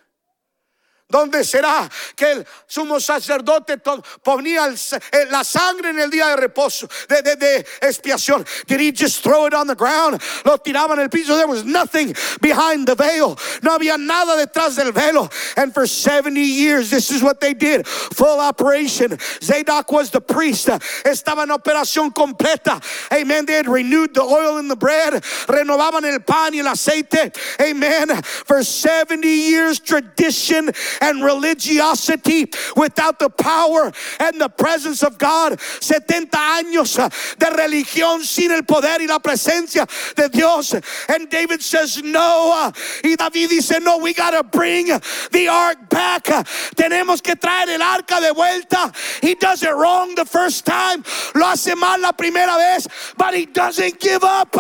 ¿Dónde será que el sumo sacerdote ponía el eh, la sangre en el día de reposo, de, de- de expiación? Did he just throw it on the ground? Lo tiraba en el piso. There was nothing behind the veil. No había nada detrás del velo. And for 70 years, this is what they did. Full operation. Zadok was the priest. Estaba en operación completa. Amen. They had renewed the oil in the bread. Renovaban el pan y el aceite. Amen. For 70 years, tradition and religiosity without the power and the presence of God. 70 años de religión sin el poder y la presencia de Dios. And David says, No. Y David dice, No, we got to bring the ark back. Tenemos que traer el arca de vuelta. He does it wrong the first time. Lo hace mal la primera vez, but he doesn't give up.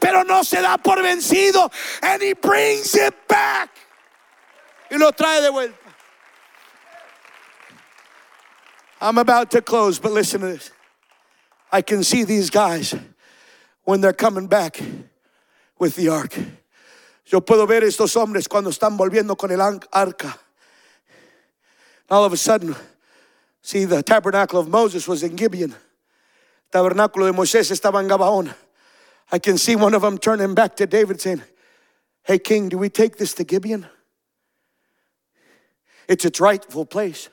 Pero no se da por vencido. And he brings it back. Y lo trae de vuelta. I'm about to close, but listen to this. I can see these guys when they're coming back with the ark. Yo puedo ver estos hombres cuando están volviendo con el arca. All of a sudden, see, the tabernacle of Moses was in Gibeon. Tabernáculo de Moisés estaba en Gabaón. I can see one of them turning back to David saying, Hey, king, do we take this to Gibeon? It's its rightful place.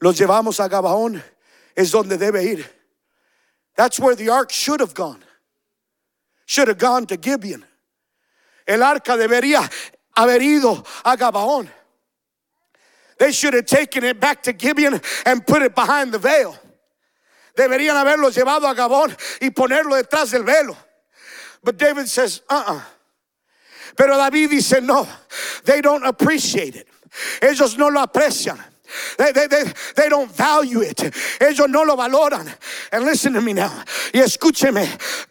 Los llevamos a Gabaón, es donde debe ir. That's where the ark should have gone. Should have gone to Gibeon. El arca debería haber ido a Gabaón. They should have taken it back to Gibeon and put it behind the veil. Deberían haberlo llevado a Gabón y ponerlo detrás del velo. But David says, uh uh Pero David dice, no, they don't appreciate it. Ellos no lo aprecian. They, they, they, they don't value it. Ellos no lo valoran. And listen to me now. Y escúcheme.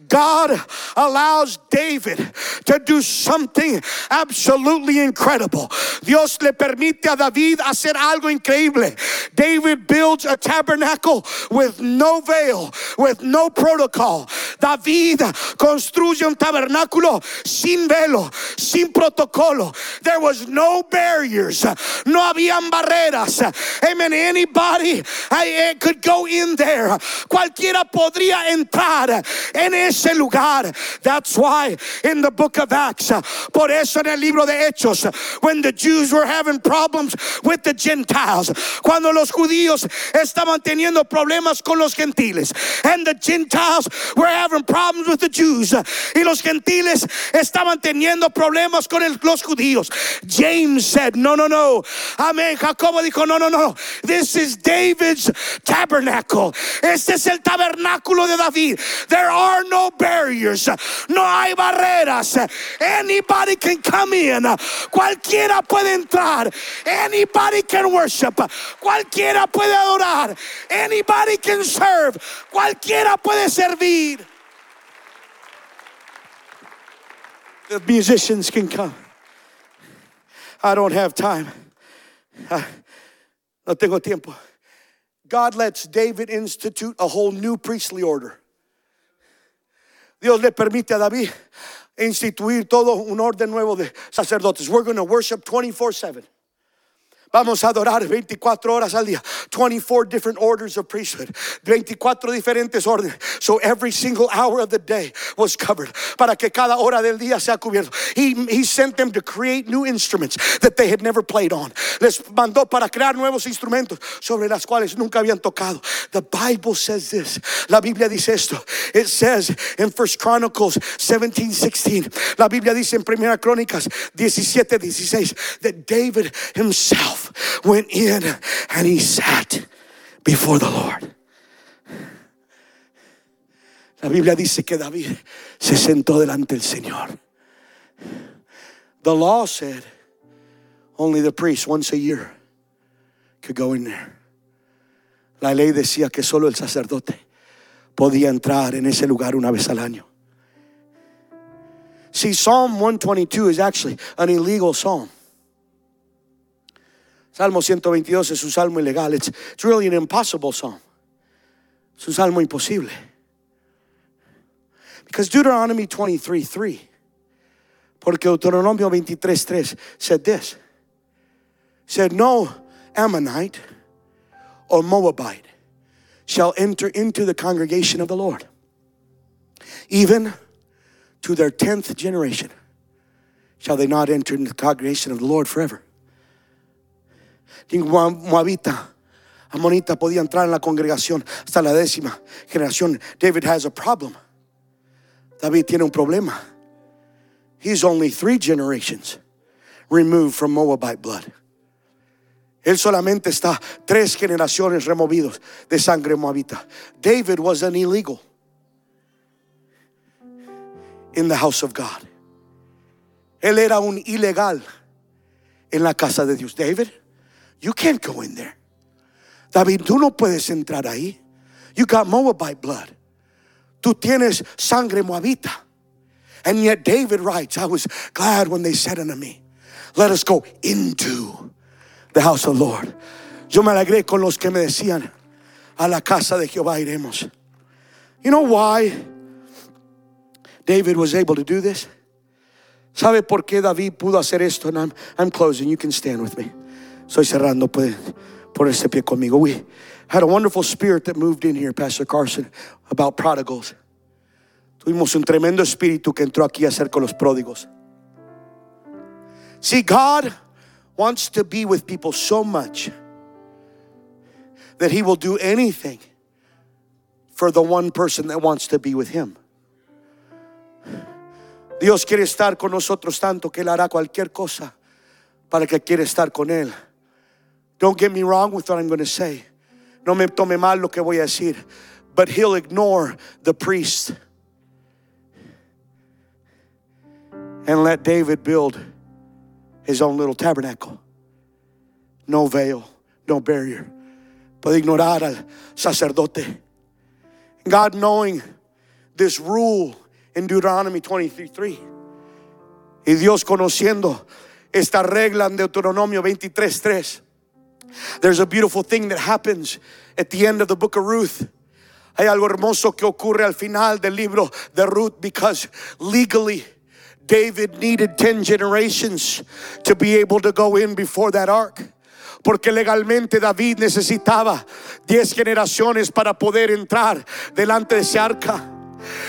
God allows David to do something absolutely incredible. Dios le permite a David hacer algo increíble. David builds a tabernacle with no veil, with no protocol. David construye un tabernáculo sin velo, sin protocolo. There was no barriers. No habían barreras. Amen. Anybody eh, could go in there. Cualquiera podría entrar en ese lugar. That's why in the book of Acts, por eso en el libro de Hechos, when the Jews were having problems with the Gentiles, cuando los judíos estaban teniendo problemas con los gentiles, and the Gentiles were having problems with the Jews, y los gentiles estaban teniendo problemas con el, los judíos. James said, No, no, no. Amén. Jacobo dijo, No, no, no. This is David's tabernacle. Este es el tabernáculo de David. There are no barriers. No hay barreras. Anybody can come in. Cualquiera puede entrar. Anybody can worship. Cualquiera puede adorar. Anybody can serve. Cualquiera puede servir. The musicians can come. I don't have time. I, no tengo tiempo. God lets David institute a whole new priestly order. Dios le permite a David instituir todo un orden nuevo de sacerdotes. We're going to worship 24 7. Vamos a adorar 24 horas al día. 24 different orders of priesthood. 24 diferentes órdenes. So every single hour of the day was covered. Para que cada hora del día sea cubierto. He, he sent them to create new instruments that they had never played on. Les mandó para crear nuevos instrumentos sobre las cuales nunca habían tocado. The Bible says this. La Biblia dice esto. It says in First Chronicles 17, 16. La Biblia dice en Primera Crónicas 17, 16 that David himself went in and he sat before the Lord. La Biblia dice que David se sentó delante del Señor. The law said only the priest once a year could go in there. La ley decía que solo el sacerdote podía entrar en ese lugar una vez al año. See, Psalm 122 is actually an illegal psalm. Salmo 122 es un salmo ilegal. It's, it's really an impossible psalm. Es un salmo imposible. Because Deuteronomy 23 3, porque Deuteronomio 23 3 said this said, No Ammonite or Moabite shall enter into the congregation of the Lord, even to their tenth generation shall they not enter into the congregation of the Lord forever. Ningún moabita, amonita podía entrar en la congregación hasta la décima generación. David has a problem. David tiene un problema. He's only three generations removed from Moabite blood. Él solamente está tres generaciones removidos de sangre moabita. David was an illegal in the house of God. Él era un ilegal en la casa de Dios. David, you can't go in there. David, tú no puedes entrar ahí. You got Moabite blood. Tú tienes sangre moabita. And yet David writes, I was glad when they said unto me, let us go into the house of the Lord. Yo me alegré con los que me decían, a la casa de Jehová iremos. You know why David was able to do this? ¿Sabe por qué David pudo hacer esto? And I'm, I'm closing. You can stand with me. Soy cerrando. Puede ponerse pie conmigo. We had a wonderful spirit that moved in here, Pastor Carson, about prodigals. Tuvimos un tremendo espíritu que entró aquí a hacer con los pródigos. See, God wants to be with people so much that He will do anything for the one person that wants to be with Him. Dios quiere estar con nosotros tanto que Él hará cualquier cosa para que quiera estar con Él. Don't get me wrong with what I'm going to say. No me tome mal lo que voy a decir. But He'll ignore the priest and let David build his own little tabernacle. No veil, no barrier. Puede ignorar al sacerdote. God knowing this rule in Deuteronomy 23:3. Y Dios conociendo esta regla en Deuteronomio 23:3. There's a beautiful thing that happens at the end of the book of Ruth. Hay algo hermoso que ocurre al final del libro de Ruth because legally David needed 10 generations to be able to go in before that ark. Porque legalmente David necesitaba 10 generaciones para poder entrar delante de ese arca.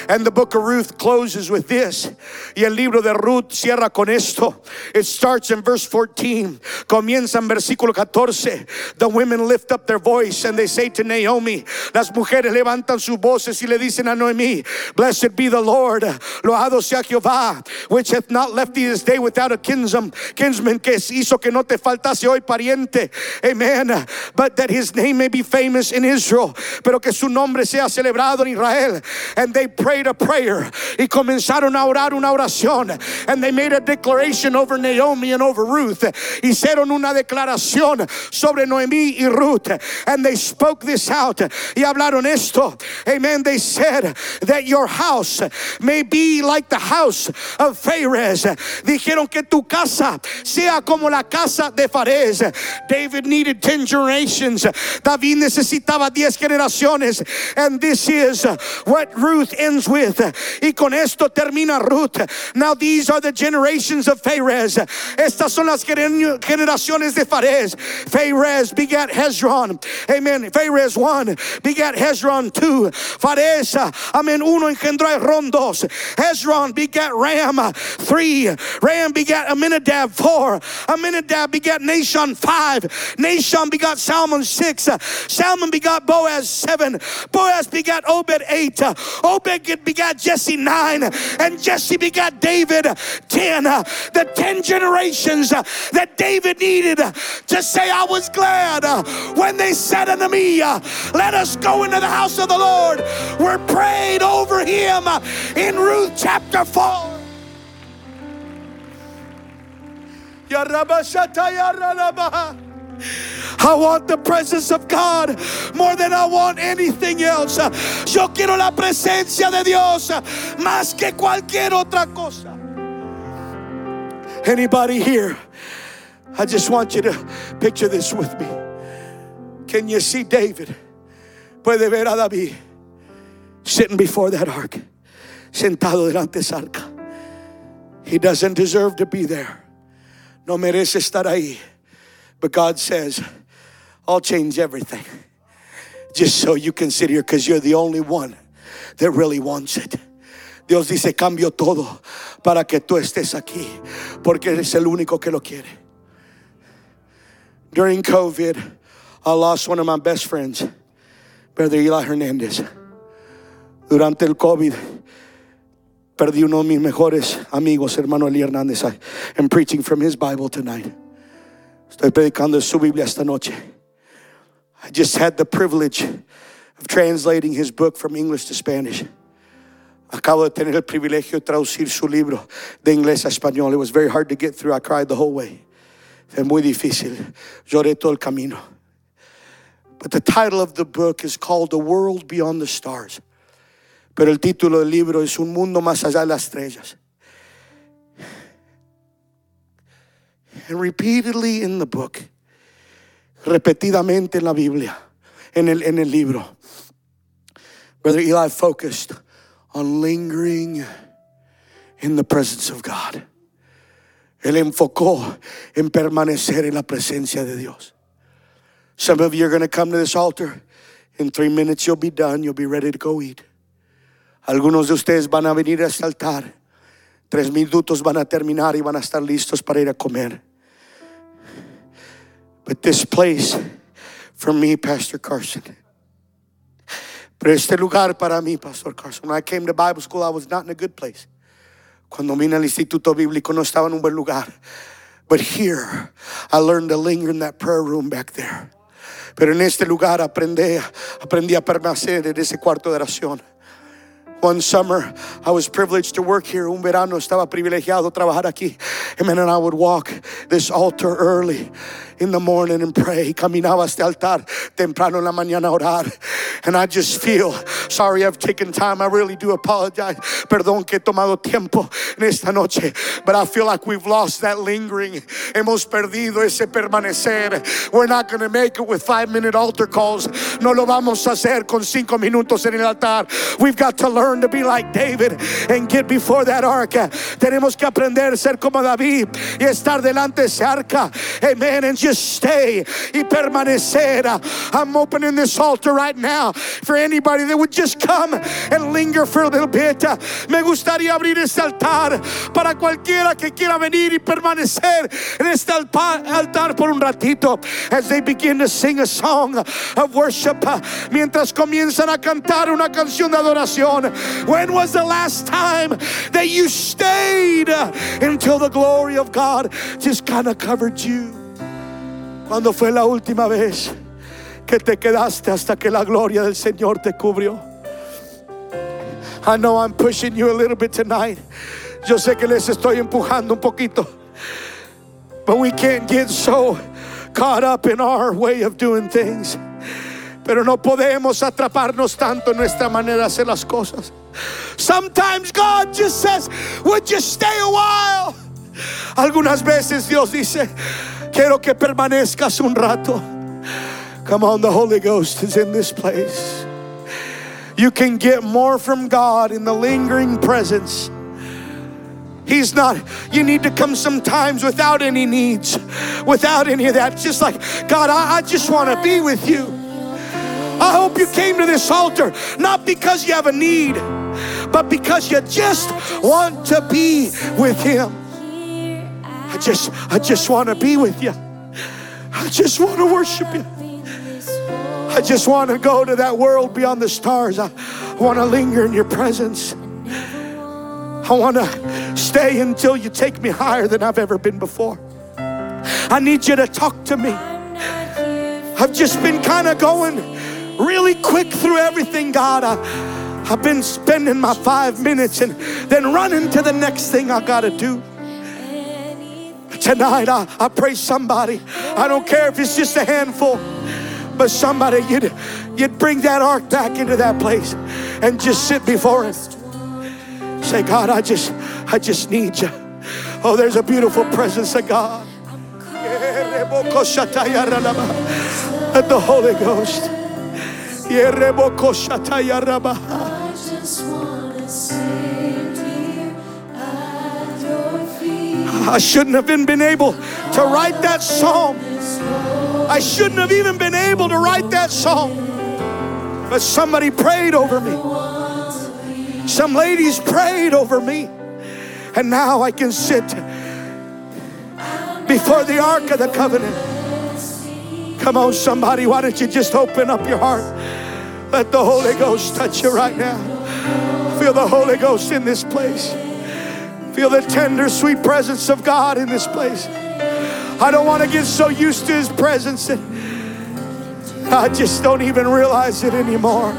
And the book of Ruth closes with this. Y el libro de Ruth cierra con esto. It starts in verse 14. Comienza en versículo 14. The women lift up their voice and they say to Naomi, las mujeres levantan sus voces y le dicen a Noemi, Blessed be the Lord, loado sea Jehová, which hath not left thee this day without a kinsman, kinsman que hizo que no te faltase hoy pariente. Amen. But that his name may be famous in Israel, pero que su nombre sea celebrado en Israel. And they prayed a prayer y comenzaron a orar una oración. And they made a declaration over Naomi and over Ruth. Hicieron una declaración sobre Noemí y Ruth. And they spoke this out. Y hablaron esto. Amen. They said that your house may be like the house of Pharez. Dijeron que tu casa sea como la casa de Pharez. David needed 10 generations. David necesitaba 10 generaciones. And this is what Ruth ends with. Y con esto termina Ruth. Now these are the generations of Pharez. Estas son las generaciones de Pharez. Pharez begat Hezron. Amen. Pharez 1 begat Hezron 2. Pharez, amen, uno engendró a Hezron 2. Hezron begat Ram 3. Ram begat Aminadab 4. Aminadab begat Nahshon 5. Nahshon begat Salmon 6. Salmon begat Boaz 7. Boaz begat Obed 8. Obed begot Jesse 9. And Jesse begot David 10. The 10 generations that David needed to say, I was glad when they said unto me, Let us go into the house of the Lord. Were prayed over him in Ruth chapter 4. Ya ya ralaba. I want the presence of God more than I want anything else. Yo quiero la presencia de Dios más que cualquier otra cosa. Anybody here? I just want you to picture this with me. Can you see David? Puede ver a David sitting before that ark, sentado delante de esa arca. He doesn't deserve to be there. No merece estar ahí. But God says, I'll change everything just so you can sit here because you're the only one that really wants it. Dios dice, cambio todo para que tú estés aquí porque eres el único que lo quiere. During COVID, I lost one of my best friends, Brother Eli Hernandez. Durante el COVID, perdí uno de mis mejores amigos, hermano Eli Hernández. I am preaching from his Bible tonight. Estoy predicando su Biblia esta noche. I just had the privilege of translating his book from English to Spanish. Acabo de tener el privilegio de traducir su libro de inglés a español. It was very hard to get through. I cried the whole way. Fue muy difícil. Lloré todo el camino. But the title of the book is called The World Beyond the Stars. Pero el título del libro es Un mundo más allá de las estrellas. And repeatedly in the book, repetidamente en la Biblia, en el, en el libro, Brother Eli focused on lingering in the presence of God. Él enfocó en permanecer en la presencia de Dios. Some of you are going to come to this altar. In three minutes, you'll be done. You'll be ready to go eat. Algunos de ustedes van a venir a este altar. Tres minutos van a terminar y van a estar listos para ir a comer. But this place, for me, Pastor Carson, pero este lugar para mí, Pastor Carson, when I came to Bible school, I was not in a good place. Cuando vine al Instituto Bíblico no estaba en un buen lugar. But here, I learned to linger in that prayer room back there. Pero en este lugar aprendí, aprendí a permanecer en ese cuarto de oración. One summer, I was privileged to work here. Un verano estaba privilegiado trabajar aquí. Amen. And I would walk this altar early. in the morning and pray. Caminaba este altar temprano en la mañana a orar. And I just feel, sorry I've taken time. I really do apologize. Perdón que he tomado tiempo en esta noche. But I feel like we've lost that lingering. Hemos perdido ese permanecer. We're not going to make it with five minute altar calls. No lo vamos a hacer con cinco minutos en el altar. We've got to learn to be like David and get before that ark. Tenemos que aprender a ser como David y estar delante de ese arca. Amen. And just stay y permanecer. I'm opening this altar right now for anybody that would just come and linger for a little bit. Me gustaría abrir este altar para cualquiera que quiera venir y permanecer en este altar por un ratito as they begin to sing a song of worship. Mientras comienzan a cantar una canción de adoración. When was the last time that you stayed until the glory of God just kind of covered you? Cuando fue la última vez que te quedaste hasta que la gloria del Señor te cubrió? I know I'm pushing you a little bit tonight. Yo sé que les estoy empujando un poquito. But we can't get so caught up in our way of doing things. Pero no podemos atraparnos tanto en nuestra manera de hacer las cosas. Sometimes God just says, Would you stay a while? Algunas veces Dios dice, Quiero que permanezcas un rato. Come on, the Holy Ghost is in this place. You can get more from God in the lingering presence. He's not, you need to come sometimes without any needs, without any of that. Just like, God, I, I just want to be with you. I hope you came to this altar not because you have a need, but because you just want to be with Him. I just, I just want to be with you. I just want to worship you. I just want to go to that world beyond the stars. I want to linger in your presence. I want to stay until you take me higher than I've ever been before. I need you to talk to me. I've just been kind of going really quick through everything, God. I, I've been spending my five minutes and then running to the next thing I got to do. Tonight, I, I pray somebody, I don't care if it's just a handful, but somebody, you'd, you'd bring that ark back into that place and just sit before it. Say, God, I just, I just need you. Oh, there's a beautiful presence of God. Let the Holy Ghost. I shouldn't have even been able to write that song. I shouldn't have even been able to write that song. But somebody prayed over me. Some ladies prayed over me. And now I can sit before the Ark of the Covenant. Come on, somebody, why don't you just open up your heart? Let the Holy Ghost touch you right now. Feel the Holy Ghost in this place. Feel the tender, sweet presence of God in this place. I don't want to get so used to His presence that I just don't even realize it anymore.